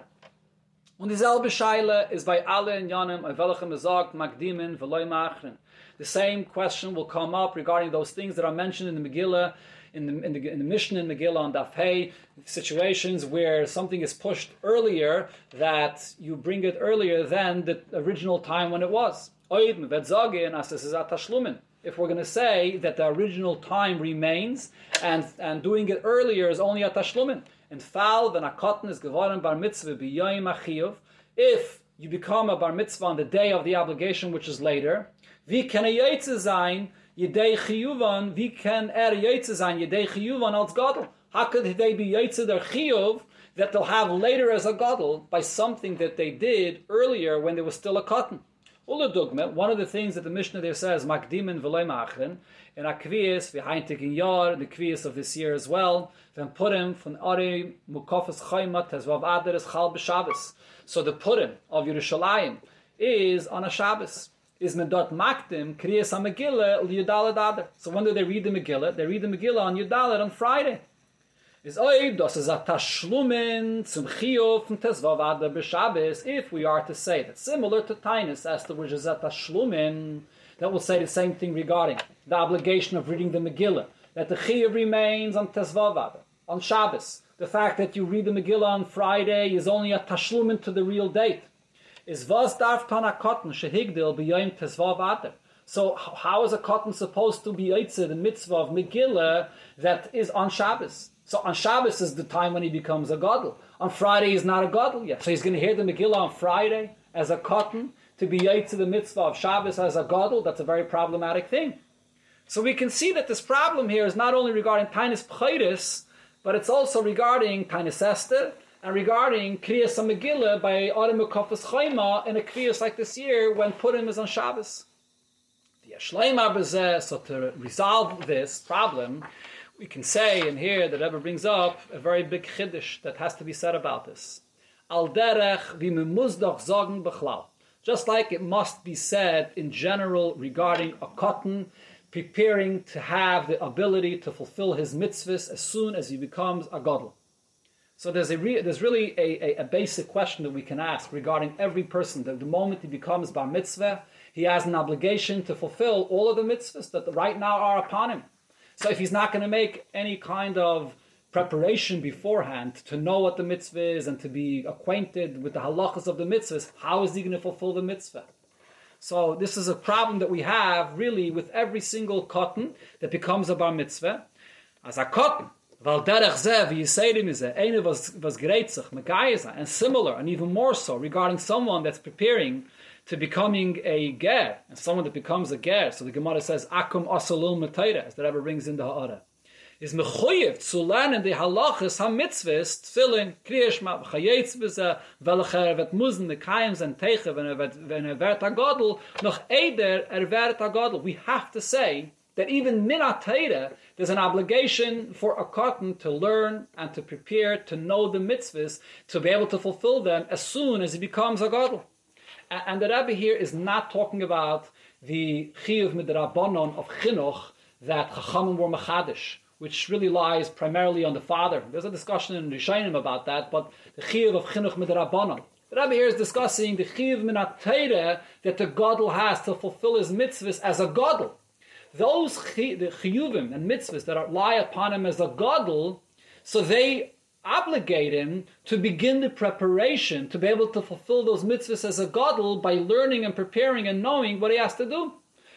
Und dieselbe Scheile is by alle in Yanim, welchem gesagt, Magdimin, Veloy Machren. The same question will come up regarding those things that are mentioned in the Megillah, in the, in the, in the Mishnah in Megillah on Daf Hey, situations where something is pushed earlier, that you bring it earlier than the original time when it was. If we're going to say that the original time remains and, and doing it earlier is only a tashlumin. And fal when a cotton is geworden bar mitzvah b'yoyim if you become a bar mitzvah on the day of the obligation, which is later, Wie kann er jetzt sein, jedei chiyuvan, wie kann er jetzt sein, jedei chiyuvan als Gadol? How could they be jetzt der chiyuv that they'll have later as a Gadol by something that they did earlier when there was still a cotton? Ula dogma, one of the things that the Mishnah there says, makdimen v'loy ma'achrin, in Akvias, v'haintik in Yar, the Kvias of this year as well, then Purim, von Ari Mukofas Chaymat, Tezvav Adar is Chal b'Shabbos. So the Purim of Yerushalayim is on a Shabbos is men dort makdim kriyas Megillah ul Yudalad Adar. So when do they read the Megillah? They read the Megillah on Yudalad on Friday. Is oib, das is a tashlumen zum from Tezvav Adar b'Shabbos, if we are to say that similar to Tainus Esther, which is a tashlumen, that will say the same thing regarding the obligation of reading the Megillah, that the chiyuv remains on Tezvav on Shabbos. The fact that you read the Megillah on Friday is only a tashlumen to the real date is was darf tan a cotton shehigdil b'yoyim tesvav ater. So how is a cotton supposed to be yitze the mitzvah of Megillah that is on Shabbos? So on Shabbos is the time when he becomes a gadol. On Friday he's not a gadol yet. So he's going to hear the Megillah on Friday as a cotton to be yitze the mitzvah of Shabbos as a gadol. That's a very problematic thing. So we can see that this problem here is not only regarding Tainus Pchairis, but it's also regarding Tainus Esther and regarding Kriyas Megillah by Adam Mekofas Chayma in a Kriyas like this year when Purim is on Shabbos. The Ashleima Bezeh, so to resolve this problem, we can say, and here the Rebbe brings up a very big chiddush that has to be said about this. Al derech v'memuzdach zogen b'chlal. Just like it must be said in general regarding a cotton preparing to have the ability to fulfill his mitzvahs as soon as he becomes a godel. So there's, a re- there's really a, a, a, basic question that we can ask regarding every person. That the moment he becomes bar mitzvah, he has an obligation to fulfill all of the mitzvahs that right now are upon him. So if he's not going to make any kind of preparation beforehand to know what the mitzvah is and to be acquainted with the halachas of the mitzvahs, how is he going to fulfill the mitzvah? So this is a problem that we have really with every single cotton that becomes a bar mitzvah. As a cotton, weil derech zeh, wie Yisaydim is eine was, was greitzig, and similar, and even more so, regarding someone that's preparing to becoming a ger, and someone that becomes a ger. So the Gemara says, akum asalul matayra, as the Rebbe brings in the ha'ara. Is mechoyev to learn in the halachas ha-mitzvahs, tefillin, kriyashma, chayetz b'zeh, velacher vet muzen, the kayams and teiche, when er vert ha-godel, noch eider er vert ha-godel. We have to say, that even minatayra, there's an obligation for a cotton to learn and to prepare to know the mitzvahs, to be able to fulfill them as soon as he becomes a gadol. And the Rebbe here is not talking about the chiyuv midrabanon of chinuch that chachamim were machadish, which really lies primarily on the father. There's a discussion in Rishonim about that, but the chiyuv of chinuch midrabanon. The Rebbe here is discussing the chiyuv minatayre that the gadol has to fulfill his mitzvahs as a gadol. Those the chiyuvim and mitzvahs that are, lie upon him as a gadol, so they obligate him to begin the preparation to be able to fulfill those mitzvahs as a gadol by learning and preparing and knowing what he has to do.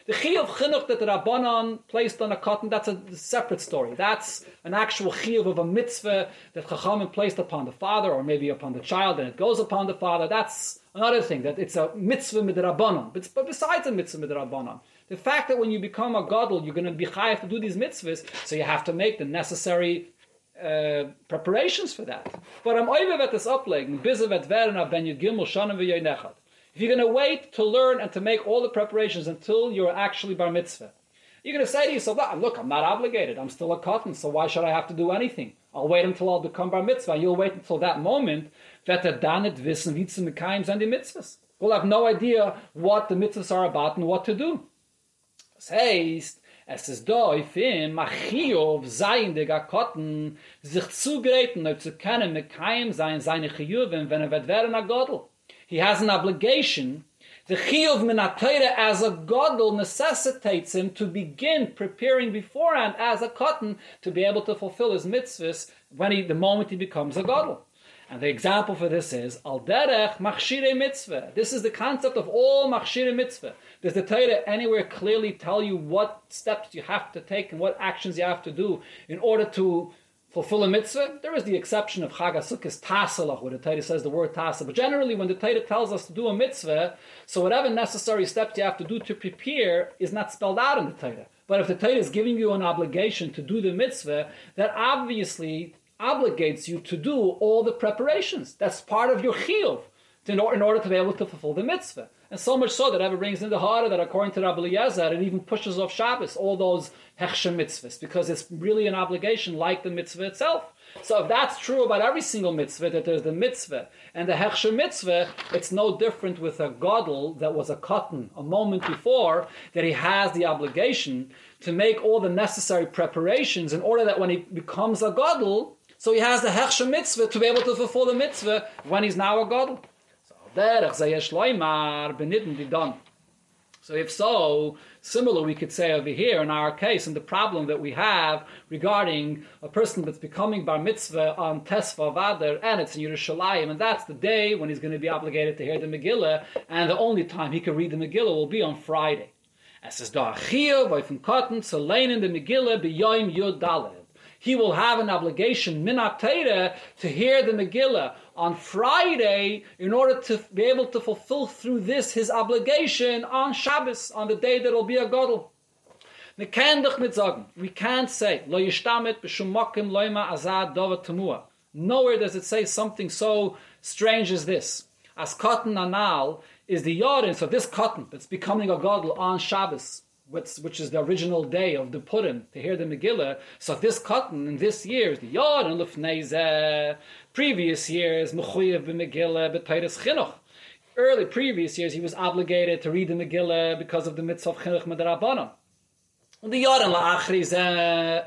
The chiyuv chinuch that the Rabbanon placed on a cotton, that's a separate story. That's an actual chiyuv of a mitzvah that Chachamim placed upon the father or maybe upon the child and it goes upon the father. That's another thing, that it's a mitzvah midrabanon. But besides a mitzvah midrabanon, the fact that when you become a gadol, you're going to be chayav to do these mitzvahs, so you have to make the necessary uh, preparations for that. But I'm at this uplegen, bizavet verna ben gimel shanim v'yoynechad. If you're going to wait to learn and to make all the preparations until you're actually bar mitzvah, you're going to say to yourself, look, I'm not obligated. I'm still a cotton, so why should I have to do anything? I'll wait until I'll become bar mitzvah. You'll wait until that moment er dann nicht wissen, wie zu mitzvahs. We'll have no idea what the mitzvahs are about and what to do. Das heißt, Es ist da auf ihm, Achiyov sein der Gakotten, sich zugreifen, und zu kennen mit keinem sein, seine Chiyuvim, wenn er wird werden a Godel. He has an obligation, the Chiyuv min as a Godel necessitates him to begin preparing beforehand as a cotton to be able to fulfill his mitzvahs when he, the moment he becomes a Godel. And the example for this is al derech machshire mitzvah. This is the concept of all machshire mitzvah. Does the Torah anywhere clearly tell you what steps you have to take and what actions you have to do in order to fulfill a mitzvah? There is the exception of Chag HaSukkos Tasalach, where the Torah says the word Tasa. But generally, when the Torah tells us to do a mitzvah, so whatever necessary steps you have to do to prepare is not spelled out in the Torah. But if the Torah is giving you an obligation to do the mitzvah, that obviously obligates you to do all the preparations. That's part of your chiyuv in order to be able to fulfill the mitzvah. And so much so that ever brings in the heart that according to Rabbi Eliezer, it even pushes off Shabbos, all those hechshem mitzvahs, because it's really an obligation like the mitzvah itself. So if that's true about every single mitzvah, that there's the mitzvah and the hechshem mitzvah, it's no different with a gadol that was a cotton a moment before, that he has the obligation to make all the necessary preparations in order that when he becomes a gadol, so he has the Hechsha mitzvah to be able to fulfill the mitzvah when he's now a God. So derech zayesh loimar benitten di done. So if so, similar we could say over here in our case, and the problem that we have regarding a person that's becoming bar mitzvah on Tezvav Adar, and it's in Yerushalayim, and that's the day when he's going to be obligated to hear the Megillah, and the only time he can read the Megillah will be on Friday. Megillah, he will have an obligation, minatera, to hear the Megillah on Friday in order to be able to fulfill through this his obligation on Shabbos, on the day that will be a Godel. We can't say. Nowhere does it say something so strange as this. As cotton anal is the yodin, so this cotton that's becoming a godel on Shabbos, which, is the original day of the Purim, to hear the Megillah. So this cotton in this year is the Yod and Lufnei Previous years, Mechuyev b'Megillah b'Teiris Chinuch. Early previous years, he was obligated to read the Megillah because of the mitzvah of Chinuch Medrabanan. And the Yod and La'achri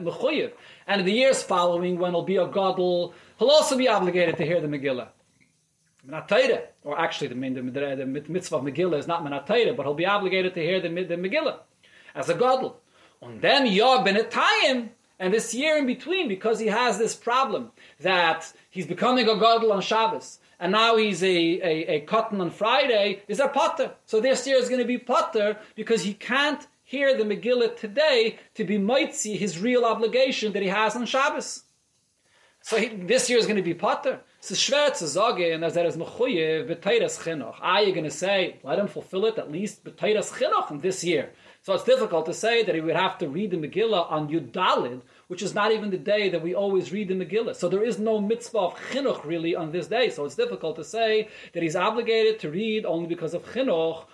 Mechuyev. And in the years following, when he'll be a Godel, he'll also be obligated to hear the Megillah. Menatayre, or actually the, the, the, mitzvah of Megillah is not Menatayre, but he'll be obligated to hear the, the Megillah as a gadol. Und dem ja benetayim, And this year in between, because he has this problem that he's becoming a gadol on Shabbos, and now he's a, a, a cotton on Friday, is a potter. So this year is going to be potter because he can't hear the Megillah today to be mitzi his real obligation that he has on Shabbos. So he, this year is going to be potter. So schwer zu sagen, as er is mechuyev b'teiras chinuch. Are you going to say, let him fulfill it at least b'teiras chinuch in this year? So it's difficult to say that he would have to read the Megillah on Yudalid, which is not even the day that we always read the Megillah. So there is no mitzvah of chinuch really on this day. So it's difficult to say that he's obligated to read only because of chinuch.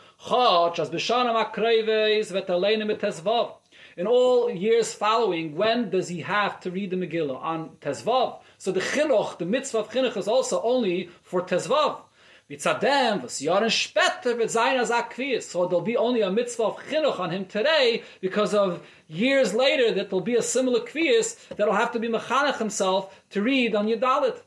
In all years following, when does he have to read the Megillah? On Tezvav. So the chinuch, the mitzvah of chinuch is also only for Tezvav. Mitzadem, was wird sein als Akvias. So there'll be only a mitzvah of chinuch on him today because of years later that there'll be a similar kvias that'll have to be mechanech himself to read on Yudalit.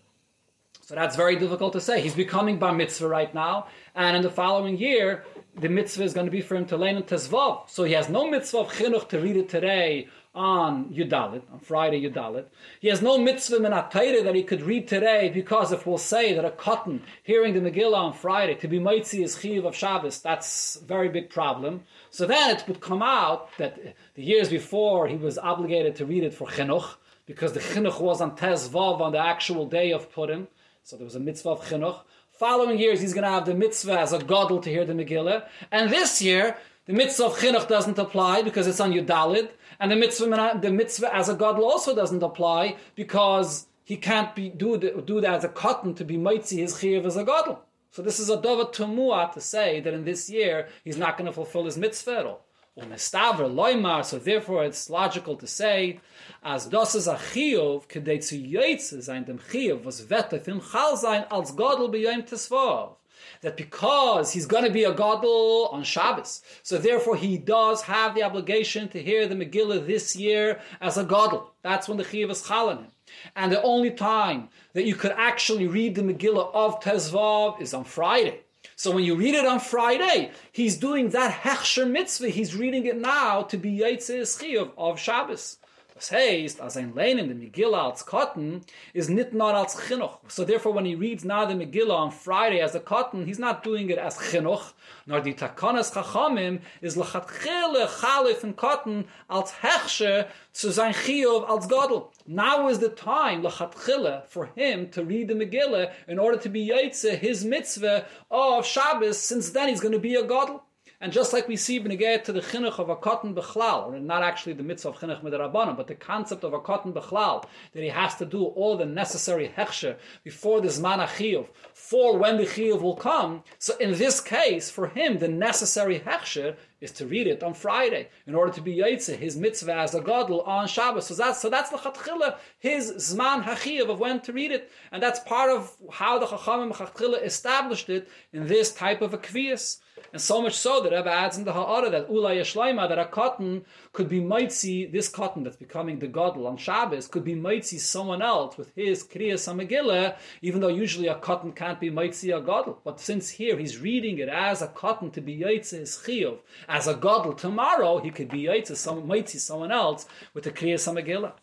So that's very difficult to say. He's becoming bar mitzvah right now, and in the following year, the mitzvah is going to be for him to learn in Tezvav. So he has no mitzvah of chinuch to read it today on Yudalit, on Friday Yudalit. He has no mitzvah in that he could read today because if we'll say that a cotton hearing the Megillah on Friday to be mitzi is chiv of Shabbos, that's a very big problem. So then it would come out that the years before he was obligated to read it for chinuch because the chinuch was on Tezvav on the actual day of Purim. So there was a mitzvah of chinuch. Following years, he's going to have the mitzvah as a godel to hear the Megillah. And this year, the mitzvah of chinuch doesn't apply because it's on Yudalid. And the mitzvah, the mitzvah as a gadol also doesn't apply because he can't be, do, the, do that as a cotton to be mitzi his chiyuv as a gadol. So this is a dova tumua to say that in this year he's not going to fulfill his mitzvah at all. so therefore it's logical to say, as das is a chiyuv, kedei zu sein dem chiyuv, was wette fin chal sein als gadol b'yoyim tesvav that because he's going to be a gadol on Shabbos, so therefore he does have the obligation to hear the Megillah this year as a gadol. That's when the chiyuv is chalanim. And the only time that you could actually read the Megillah of Tezvav is on Friday. So when you read it on Friday, he's doing that hechsher mitzvah. He's reading it now to be Yitzis Chiyuv of Shabbos. Das heißt, als ein Leinen der Megillah als Cotton is nicht nur als Chinuch. So therefore, when he reads now the Megillah on Friday as a Cotton, he's not doing it as Chinuch, nor die Takonas Chachamim is lechatchile Chalif and Cotton als Hechshe zu sein Chiyuv als Godel. Now is the time, lechatchile, for him to read the Megillah in order to be Yaitze, his mitzvah of Shabbos, since then he's going to be a Godel. And just like we see B'negayat to the chinuch of a cotton bechlal, not actually the mitzvah of chinuch midrabanan, but the concept of a cotton bechlal, that he has to do all the necessary hechsher before the zman achiyuv, for when the chiyuv will come. So in this case, for him, the necessary hechsher is to read it on Friday in order to be yaitze his mitzvah as a gadol on Shabbos. So that's so that's the his zman hachiyav of when to read it, and that's part of how the chachamim established it in this type of a kviyas. And so much so that Rebbe adds in the Ha'ara that Ula Yeshleima, that a cotton could be mitzi, this cotton that's becoming the Gadol on Shabbos, could be mitzi someone else with his Kriyas Megillah, even though usually a cotton can't be mitzi a Gadol. But since here he's reading it as a cotton to be Yaitze his Chiyuv, as a Gadol tomorrow, he could be Yaitze, some, mitzi someone else with the Kriyas Megillah.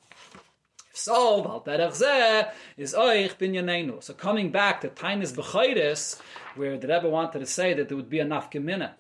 So, Valterach Zeh is Oich. So coming back to Tainis Bechayris, where the Rebbe wanted to say that there would be enough gemina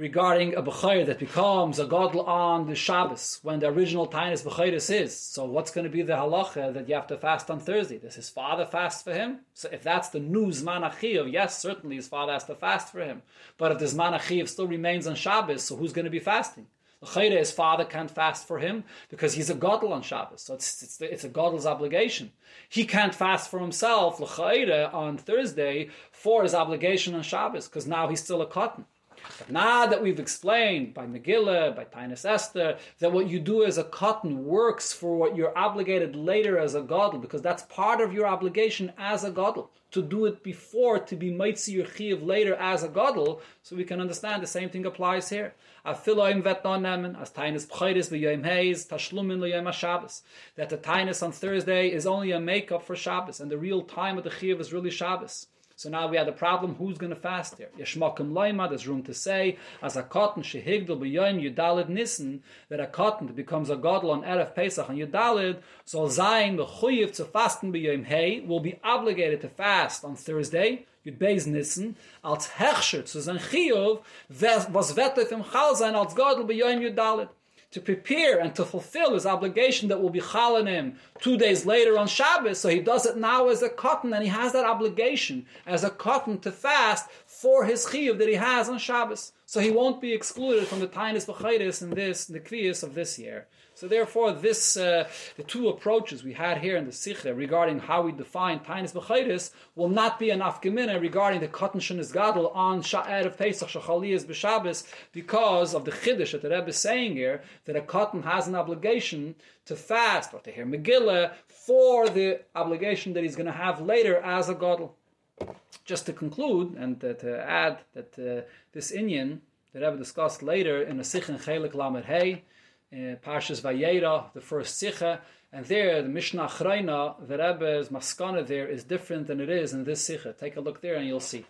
regarding a Bechayr that becomes a Godl on the Shabbos, when the original Tainis Bechayris is. So what's going to be the halacha that you have to fast on Thursday? Does his father fast for him? So if that's the new Zman Achiv, yes, certainly his father has to fast for him. But if the Zman still remains on Shabbos, so who's going to be fasting? L'chayre, his father can't fast for him because he's a godel on Shabbos. So it's, it's, it's a godel's obligation. He can't fast for himself, l'chayre, on Thursday for his obligation on Shabbos because now he's still a cotton. Now that we've explained by Megillah, by Tainus Esther, that what you do as a cotton works for what you're obligated later as a godel, because that's part of your obligation as a godel, to do it before, to be mitzi your chiv later as a godel, so we can understand the same thing applies here. That the Tainus on Thursday is only a makeup for Shabbos, and the real time of the chiv is really Shabbos. So now we had a problem, who's going to fast here? Yeshmakim Laima, there's room to say, as a cotton shehigdal b'yoyim yudalid nissen, that a cotton becomes a godel on Erev Pesach and yudalid, so zayin the chuyiv to fasten b'yoyim hey, will be obligated to fast on Thursday, Yud Beis Nissen, als Hechscher zu sein Chiyuv, was auf ihm Chal sein als Godel b'yoyim yudalid to prepare and to fulfill his obligation that will be chal him two days later on Shabbos. So he does it now as a cotton, and he has that obligation as a cotton to fast for his chiyuv that he has on Shabbos. So he won't be excluded from the tainis v'chayris in this, the of this year. So therefore, this uh, the two approaches we had here in the Sikha regarding how we define Tainis B'chayris will not be enough gemina regarding the Katan Shenis Gadol on Sha'er of Pesach Shachaliyas B'Shabbos because of the Chiddush that the Rebbe is saying here that a Katan has an obligation to fast or to hear Megillah for the obligation that he's going to have later as a Gadol. Just to conclude and uh, to add that uh, this Inyan that Rebbe discussed later in the Sikh and Chelik Lamed Hey Parshas Vayera, the first Sicha, and there the Mishnah Achreina, the Rebbe's maskana there is different than it is in this Sicha. Take a look there and you'll see.